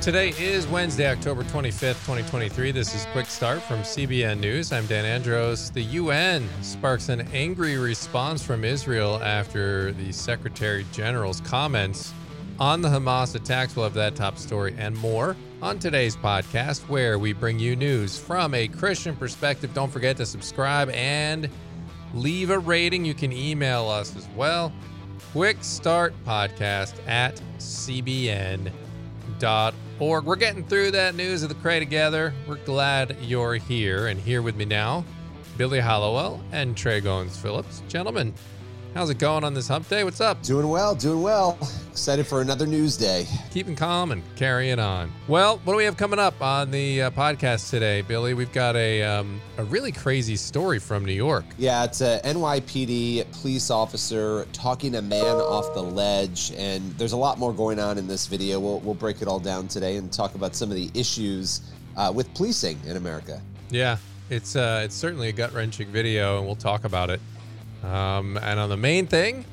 Today is Wednesday, October 25th, 2023. This is Quick Start from CBN News. I'm Dan Andros. The UN sparks an angry response from Israel after the Secretary General's comments on the Hamas attacks. We'll have that top story and more on today's podcast, where we bring you news from a Christian perspective. Don't forget to subscribe and leave a rating. You can email us as well. Quick Start Podcast at CBN org. We're getting through that news of the Cray together. We're glad you're here. And here with me now, Billy Hallowell and Trey Goins Phillips. Gentlemen, how's it going on this hump day? What's up? Doing well, doing well. Excited for another news day. Keeping calm and carrying on. Well, what do we have coming up on the uh, podcast today, Billy? We've got a um, a really crazy story from New York. Yeah, it's a NYPD police officer talking a man off the ledge, and there's a lot more going on in this video. We'll we'll break it all down today and talk about some of the issues uh, with policing in America. Yeah, it's uh, it's certainly a gut wrenching video, and we'll talk about it. Um, and on the main thing,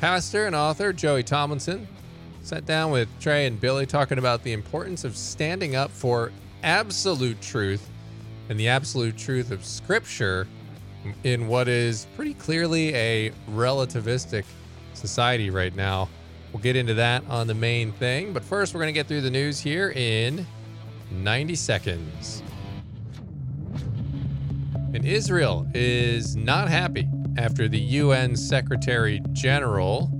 pastor and author Joey Tomlinson sat down with Trey and Billy talking about the importance of standing up for absolute truth and the absolute truth of Scripture in what is pretty clearly a relativistic society right now. We'll get into that on the main thing, but first we're going to get through the news here in 90 seconds. And Israel is not happy after the UN Secretary General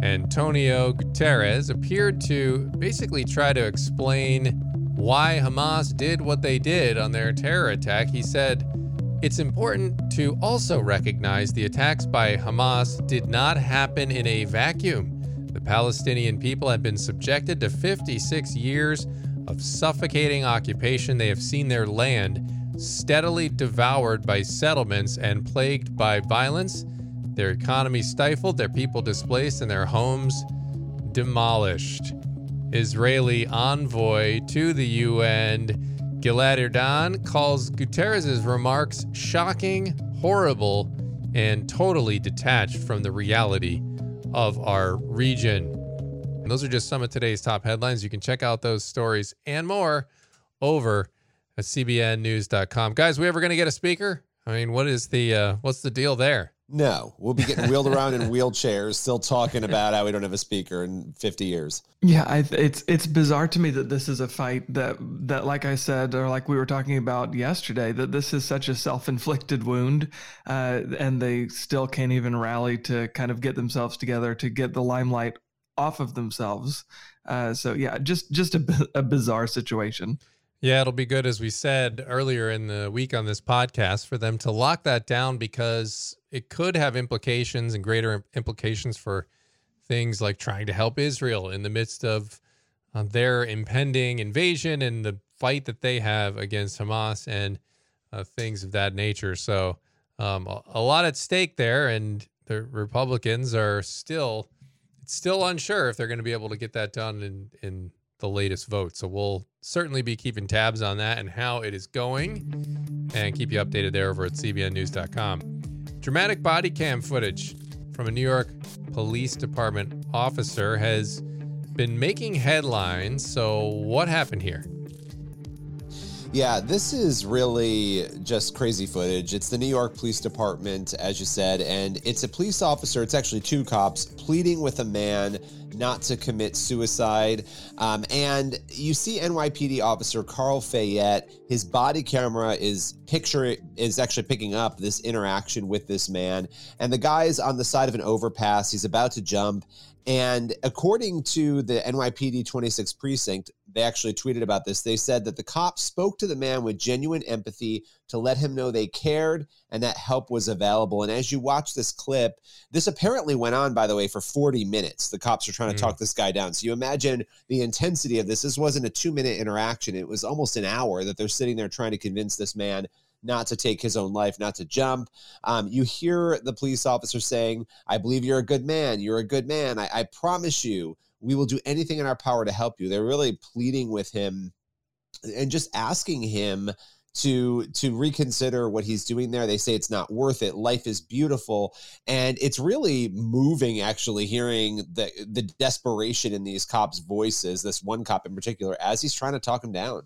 Antonio Guterres appeared to basically try to explain why Hamas did what they did on their terror attack. He said, It's important to also recognize the attacks by Hamas did not happen in a vacuum. The Palestinian people have been subjected to 56 years of suffocating occupation. They have seen their land steadily devoured by settlements and plagued by violence, their economy stifled, their people displaced, and their homes demolished. Israeli envoy to the UN, Gilad Erdan, calls Guterres' remarks shocking, horrible, and totally detached from the reality of our region. And those are just some of today's top headlines. You can check out those stories and more over at cbnnews.com. Guys, we ever going to get a speaker? I mean, what is the uh, what's the deal there? No, we'll be getting wheeled around in wheelchairs, still talking about how we don't have a speaker in 50 years. Yeah, I, it's it's bizarre to me that this is a fight that that, like I said, or like we were talking about yesterday, that this is such a self-inflicted wound, uh, and they still can't even rally to kind of get themselves together to get the limelight off of themselves. Uh, so yeah, just just a, a bizarre situation. Yeah, it'll be good, as we said earlier in the week on this podcast, for them to lock that down because it could have implications and greater implications for things like trying to help Israel in the midst of uh, their impending invasion and the fight that they have against Hamas and uh, things of that nature. So, um, a, lot at stake there, and the Republicans are still still unsure if they're going to be able to get that done in in the latest vote. So we'll certainly be keeping tabs on that and how it is going and keep you updated there over at cbnnews.com. Dramatic body cam footage from a New York Police Department officer has been making headlines. So, what happened here? Yeah, this is really just crazy footage. It's the New York Police Department, as you said, and it's a police officer. It's actually two cops pleading with a man not to commit suicide. Um, and you see NYPD officer Carl Fayette. His body camera is picture is actually picking up this interaction with this man, and the guy is on the side of an overpass. He's about to jump, and according to the NYPD 26 precinct, they actually tweeted about this. They said that the cops spoke to the man with genuine empathy to let him know they cared and that help was available. And as you watch this clip, this apparently went on, by the way, for 40 minutes. The cops are trying to mm. talk this guy down. So you imagine the intensity of this. This wasn't a two minute interaction, it was almost an hour that they're sitting there trying to convince this man not to take his own life, not to jump. Um, you hear the police officer saying, I believe you're a good man. You're a good man. I, I promise you, we will do anything in our power to help you. They're really pleading with him and just asking him to to reconsider what he's doing there. They say it's not worth it. Life is beautiful, and it's really moving actually hearing the the desperation in these cops' voices. This one cop in particular, as he's trying to talk him down.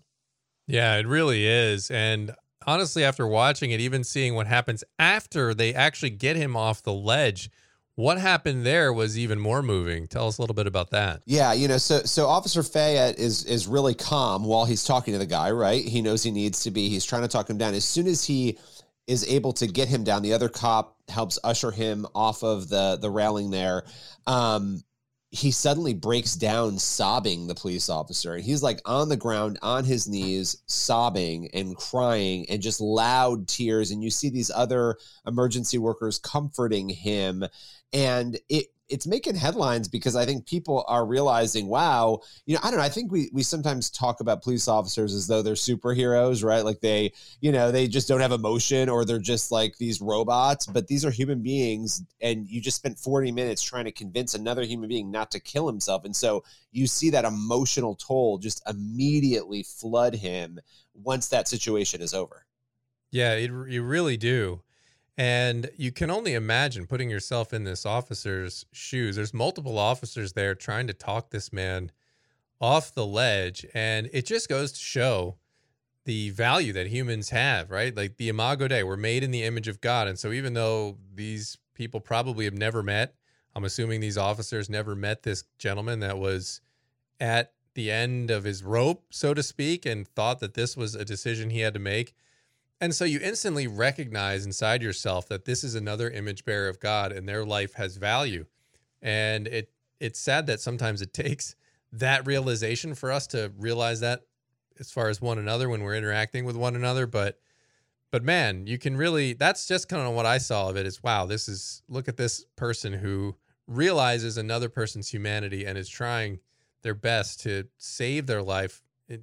Yeah, it really is, and honestly, after watching it, even seeing what happens after they actually get him off the ledge what happened there was even more moving. Tell us a little bit about that. Yeah, you know, so so Officer Fayette is is really calm while he's talking to the guy, right? He knows he needs to be. He's trying to talk him down. As soon as he is able to get him down, the other cop helps usher him off of the the railing there. Um, he suddenly breaks down sobbing the police officer and he's like on the ground on his knees sobbing and crying and just loud tears and you see these other emergency workers comforting him and it it's making headlines because I think people are realizing, wow, you know, I don't know. I think we we sometimes talk about police officers as though they're superheroes, right? Like they, you know, they just don't have emotion or they're just like these robots, but these are human beings and you just spent 40 minutes trying to convince another human being not to kill himself. And so you see that emotional toll just immediately flood him once that situation is over. Yeah, it, you really do. And you can only imagine putting yourself in this officer's shoes. There's multiple officers there trying to talk this man off the ledge. And it just goes to show the value that humans have, right? Like the Imago Dei, we're made in the image of God. And so even though these people probably have never met, I'm assuming these officers never met this gentleman that was at the end of his rope, so to speak, and thought that this was a decision he had to make and so you instantly recognize inside yourself that this is another image bearer of God and their life has value. And it it's sad that sometimes it takes that realization for us to realize that as far as one another when we're interacting with one another, but but man, you can really that's just kind of what I saw of it is wow, this is look at this person who realizes another person's humanity and is trying their best to save their life eh,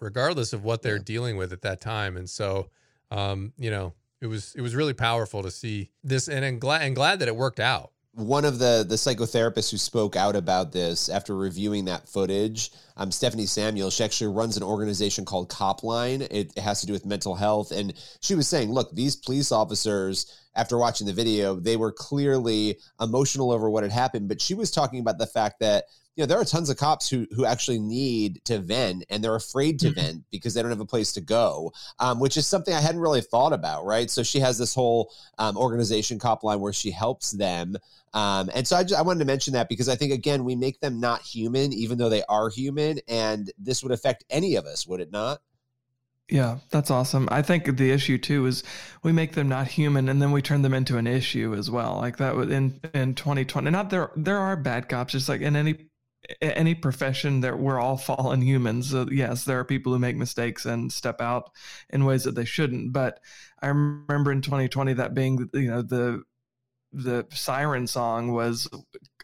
regardless of what they're yeah. dealing with at that time. And so um, you know, it was it was really powerful to see this, and I'm glad and glad that it worked out. One of the the psychotherapists who spoke out about this after reviewing that footage, um, Stephanie Samuel, she actually runs an organization called Copline. It has to do with mental health, and she was saying, look, these police officers after watching the video, they were clearly emotional over what had happened. But she was talking about the fact that you know there are tons of cops who who actually need to vent and they're afraid to mm-hmm. vent because they don't have a place to go um, which is something i hadn't really thought about right so she has this whole um, organization Copline where she helps them um, and so I, just, I wanted to mention that because i think again we make them not human even though they are human and this would affect any of us would it not yeah, that's awesome. I think the issue too is we make them not human and then we turn them into an issue as well. Like that in in 2020. Not there there are bad cops just like in any any profession that we're all fallen humans. So yes, there are people who make mistakes and step out in ways that they shouldn't. But I remember in 2020 that being you know the the siren song was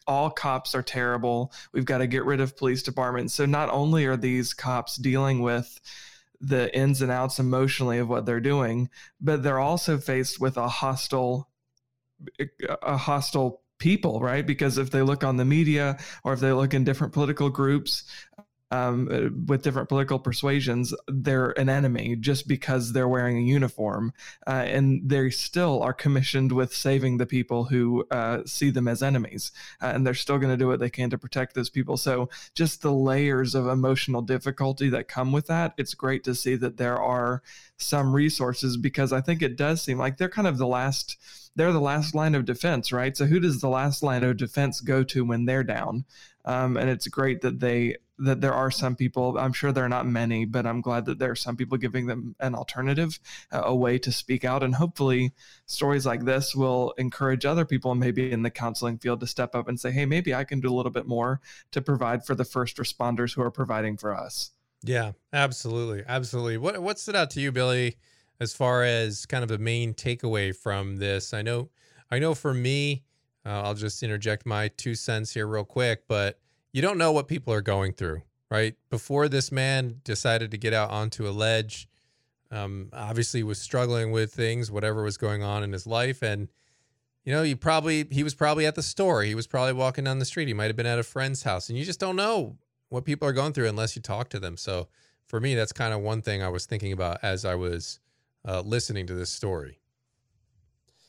all cops are terrible. We've got to get rid of police departments. So not only are these cops dealing with the ins and outs emotionally of what they're doing, but they're also faced with a hostile a hostile people, right? Because if they look on the media or if they look in different political groups um, uh, with different political persuasions, they're an enemy just because they're wearing a uniform. Uh, and they still are commissioned with saving the people who uh, see them as enemies. Uh, and they're still going to do what they can to protect those people. So, just the layers of emotional difficulty that come with that, it's great to see that there are some resources because I think it does seem like they're kind of the last they're the last line of defense, right? So who does the last line of defense go to when they're down? Um, and it's great that they that there are some people. I'm sure there are not many, but I'm glad that there are some people giving them an alternative, uh, a way to speak out, and hopefully stories like this will encourage other people, maybe in the counseling field, to step up and say, "Hey, maybe I can do a little bit more to provide for the first responders who are providing for us." Yeah, absolutely, absolutely. What what stood out to you, Billy? as far as kind of the main takeaway from this. I know, I know for me, uh, I'll just interject my two cents here real quick, but you don't know what people are going through, right? Before this man decided to get out onto a ledge, um, obviously was struggling with things, whatever was going on in his life, and you know, he probably he was probably at the store, he was probably walking down the street, he might have been at a friend's house, and you just don't know what people are going through unless you talk to them. So for me, that's kind of one thing I was thinking about as I was uh, listening to this story.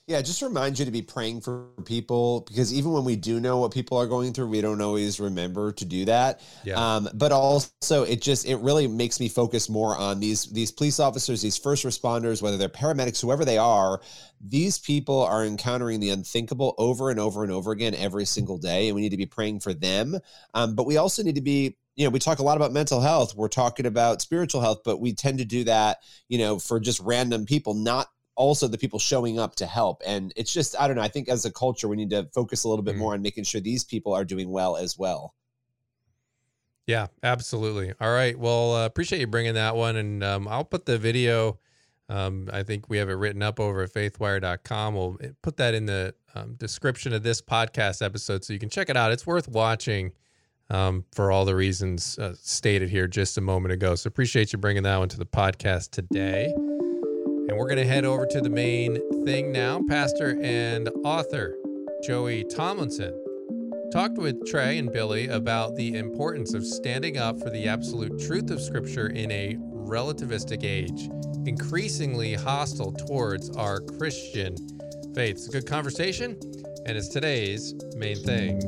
Yeah, just remind you to be praying for people because even when we do know what people are going through, we don't always remember to do that. Yeah. Um, but also, it just it really makes me focus more on these these police officers, these first responders, whether they're paramedics, whoever they are. These people are encountering the unthinkable over and over and over again every single day, and we need to be praying for them. Um, but we also need to be you know, we talk a lot about mental health. We're talking about spiritual health, but we tend to do that, you know, for just random people, not also the people showing up to help. And it's just, I don't know, I think as a culture, we need to focus a little bit mm-hmm. more on making sure these people are doing well as well. Yeah, absolutely. All right. Well, uh, appreciate you bringing that one. And um, I'll put the video. Um, I think we have it written up over at faithwire.com. We'll eh, put that in the um, description of this podcast episode so you can check it out. It's worth watching um, for all the reasons uh, stated here just a moment ago. So appreciate you bringing that one to the podcast today. And we're going to head over to the main thing now. Pastor and author Joey Tomlinson talked with Trey and Billy about the importance of standing up for the absolute truth of Scripture in a relativistic age, increasingly hostile towards our Christian faith. It's a good conversation, and it's today's main thing.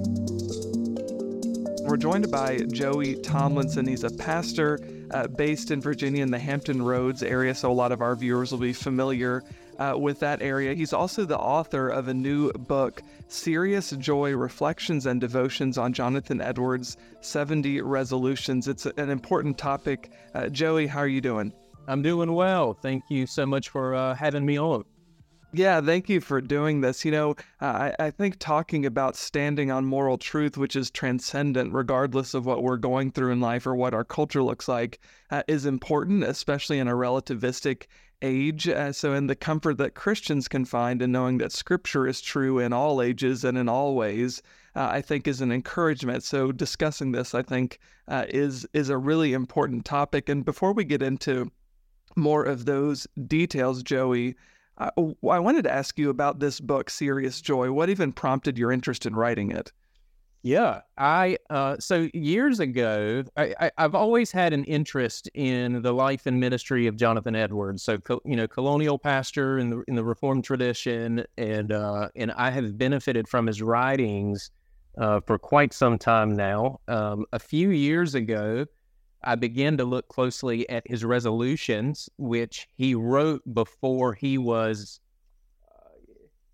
We're joined by Joey Tomlinson. He's a pastor uh, based in Virginia in the Hampton Roads area, so a lot of our viewers will be familiar uh, with that area. He's also the author of a new book, Serious Joy Reflections and Devotions on Jonathan Edwards' 70 Resolutions. It's an important topic. Uh, Joey, how are you doing? I'm doing well. Thank you so much for uh, having me on. Yeah, thank you for doing this. You know, I, I think talking about standing on moral truth, which is transcendent regardless of what we're going through in life or what our culture looks like, uh, is important, especially in a relativistic age. Uh, so, in the comfort that Christians can find in knowing that Scripture is true in all ages and in all ways, uh, I think is an encouragement. So, discussing this, I think, uh, is is a really important topic. And before we get into more of those details, Joey. I, I wanted to ask you about this book, Serious Joy. What even prompted your interest in writing it? Yeah, I uh, so years ago, I, have always had an interest in the life and ministry of Jonathan Edwards. So you know, colonial pastor in the in the Reformed tradition, and uh, and I have benefited from his writings uh, for quite some time now. Um, a few years ago, I began to look closely at his resolutions, which he wrote before he was, uh,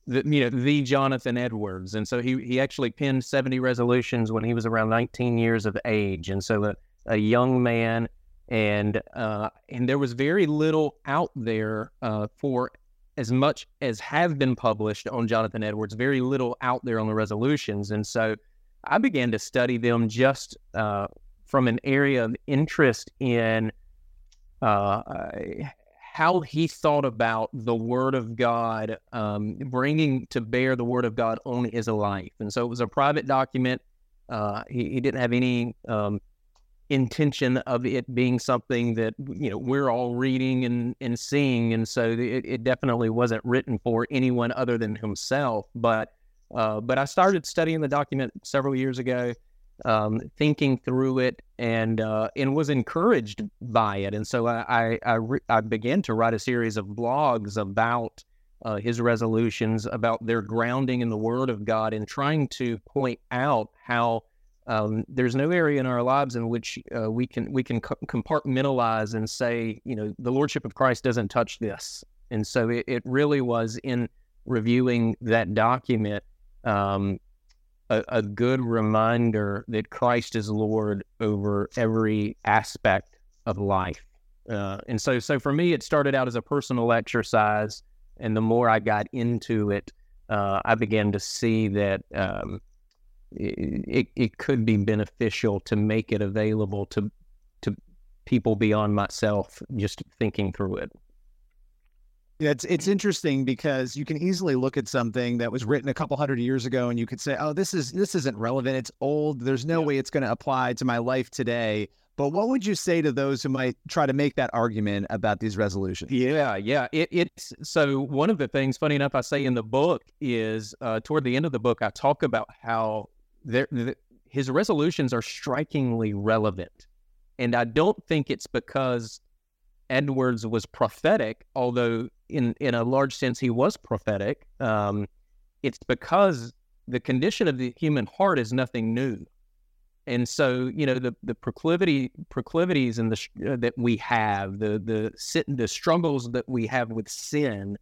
the, you know, the Jonathan Edwards, and so he he actually penned seventy resolutions when he was around nineteen years of age, and so a, a young man, and uh, and there was very little out there uh, for as much as have been published on Jonathan Edwards, very little out there on the resolutions, and so I began to study them just uh, from an area of interest in uh, how he thought about the Word of God, um, bringing to bear the Word of God on his life. And so it was a private document. Uh, he, he, didn't have any um, intention of it being something that you know we're all reading and, and seeing, and so it, it definitely wasn't written for anyone other than himself. But uh, but I started studying the document several years ago um, thinking through it and uh, and was encouraged by it. And so I I, re- I began to write a series of blogs about uh, his resolutions, about their grounding in the Word of God, and trying to point out how um, there's no area in our lives in which uh, we can we can co- compartmentalize and say, you know, the Lordship of Christ doesn't touch this. And so it, it really was in reviewing that document um, a, a good reminder that Christ is Lord over every aspect of life. Uh, and so, so for me, it started out as a personal exercise, and the more I got into it, uh, I began to see that um, it, it could be beneficial to make it available to to people beyond myself, just thinking through it. Yeah, it's it's interesting because you can easily look at something that was written a couple hundred years ago and you could say, "Oh, this is this isn't relevant. It's old. There's no yeah. way it's going to apply to my life today." But what would you say to those who might try to make that argument about these resolutions? Yeah, yeah. It, it's so one of the things, funny enough, I say in the book is uh, toward the end of the book, I talk about how there, the, his resolutions are strikingly relevant, and I don't think it's because Edwards was prophetic, although in in a large sense he was prophetic. Um, it's because the condition of the human heart is nothing new, and so you know the the proclivity proclivities and the uh, that we have the the sit the struggles that we have with sin.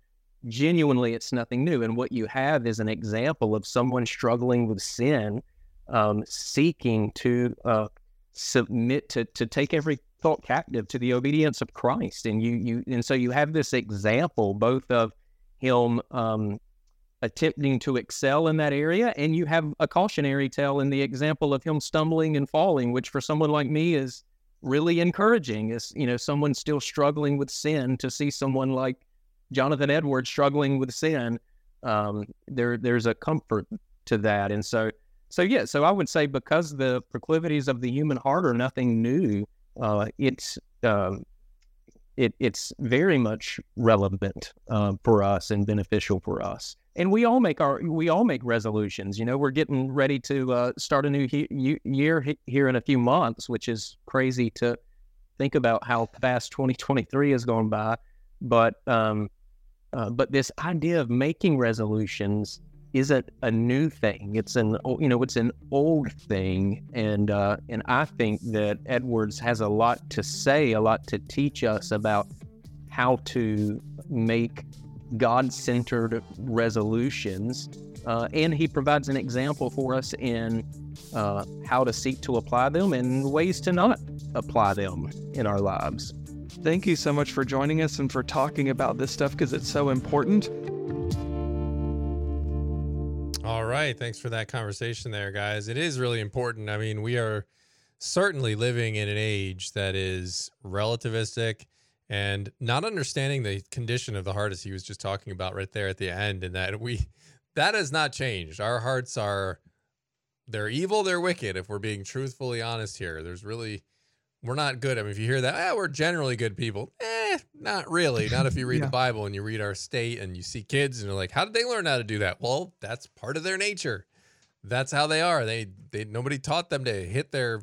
Genuinely, it's nothing new, and what you have is an example of someone struggling with sin, um, seeking to uh, submit to to take every thought captive to the obedience of Christ. And you you and so you have this example both of him um, attempting to excel in that area, and you have a cautionary tale in the example of him stumbling and falling, which for someone like me is really encouraging. Is you know someone still struggling with sin to see someone like Jonathan Edwards struggling with sin. Um, there there's a comfort to that, and so so yeah. So I would say because the proclivities of the human heart are nothing new, uh, it's um, it, it's very much relevant uh, for us and beneficial for us. And we all make our we all make resolutions. You know, we're getting ready to uh, start a new he- year here in a few months, which is crazy to think about how fast 2023 has gone by. But um, uh, but this idea of making resolutions isn't a new thing. It's an you know it's an old thing, and uh, and I think that Edwards has a lot to say, a lot to teach us about how to make God-centered resolutions, uh, and he provides an example for us in uh, how to seek to apply them and ways to not apply them in our lives. Thank you so much for joining us and for talking about this stuff because it's so important. Right. Thanks for that conversation there, guys. It is really important. I mean, we are certainly living in an age that is relativistic and not understanding the condition of the heart as he was just talking about right there at the end and that we that has not changed. Our hearts are they're evil, they're wicked if we're being truthfully honest here. There's really we're not good. I mean, if you hear that, ah, we're generally good people. Eh, not really. Not if you read yeah. the Bible and you read our state and you see kids and you're like, how did they learn how to do that? Well, that's part of their nature. That's how they are. They they nobody taught them to hit their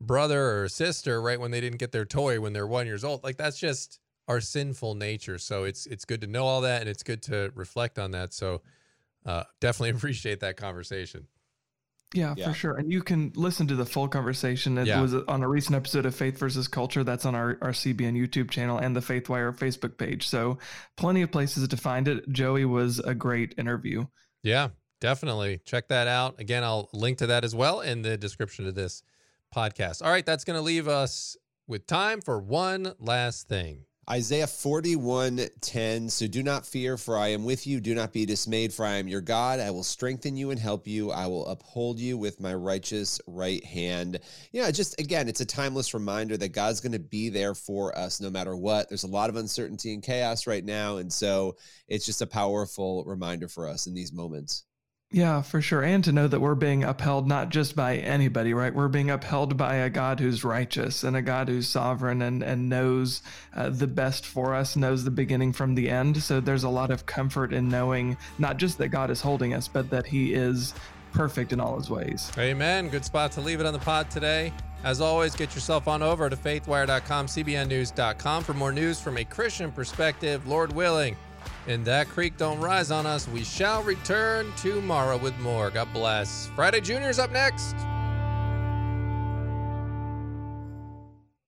brother or sister right when they didn't get their toy when they're one years old. Like that's just our sinful nature. So it's it's good to know all that and it's good to reflect on that. So uh, definitely appreciate that conversation. Yeah, yeah, for sure. And you can listen to the full conversation. It yeah. was on a recent episode of Faith versus Culture. That's on our, our CBN YouTube channel and the Faithwire Facebook page. So plenty of places to find it. Joey was a great interview. Yeah, definitely. Check that out. Again, I'll link to that as well in the description of this podcast. All right, that's going to leave us with time for one last thing. Isaiah 41 10. So do not fear, for I am with you. Do not be dismayed, for I am your God. I will strengthen you and help you. I will uphold you with my righteous right hand. Yeah, just again, it's a timeless reminder that God's going to be there for us no matter what. There's a lot of uncertainty and chaos right now. And so it's just a powerful reminder for us in these moments. Yeah, for sure. And to know that we're being upheld not just by anybody, right? We're being upheld by a God who's righteous and a God who's sovereign and, and knows uh, the best for us, knows the beginning from the end. So there's a lot of comfort in knowing not just that God is holding us, but that He is perfect in all His ways. Amen. Good spot to leave it on the pod today. As always, get yourself on over to faithwire.com, cbnnews.com for more news from a Christian perspective, Lord willing and that creek don't rise on us. We shall return tomorrow with more. God bless. Friday Junior's up next.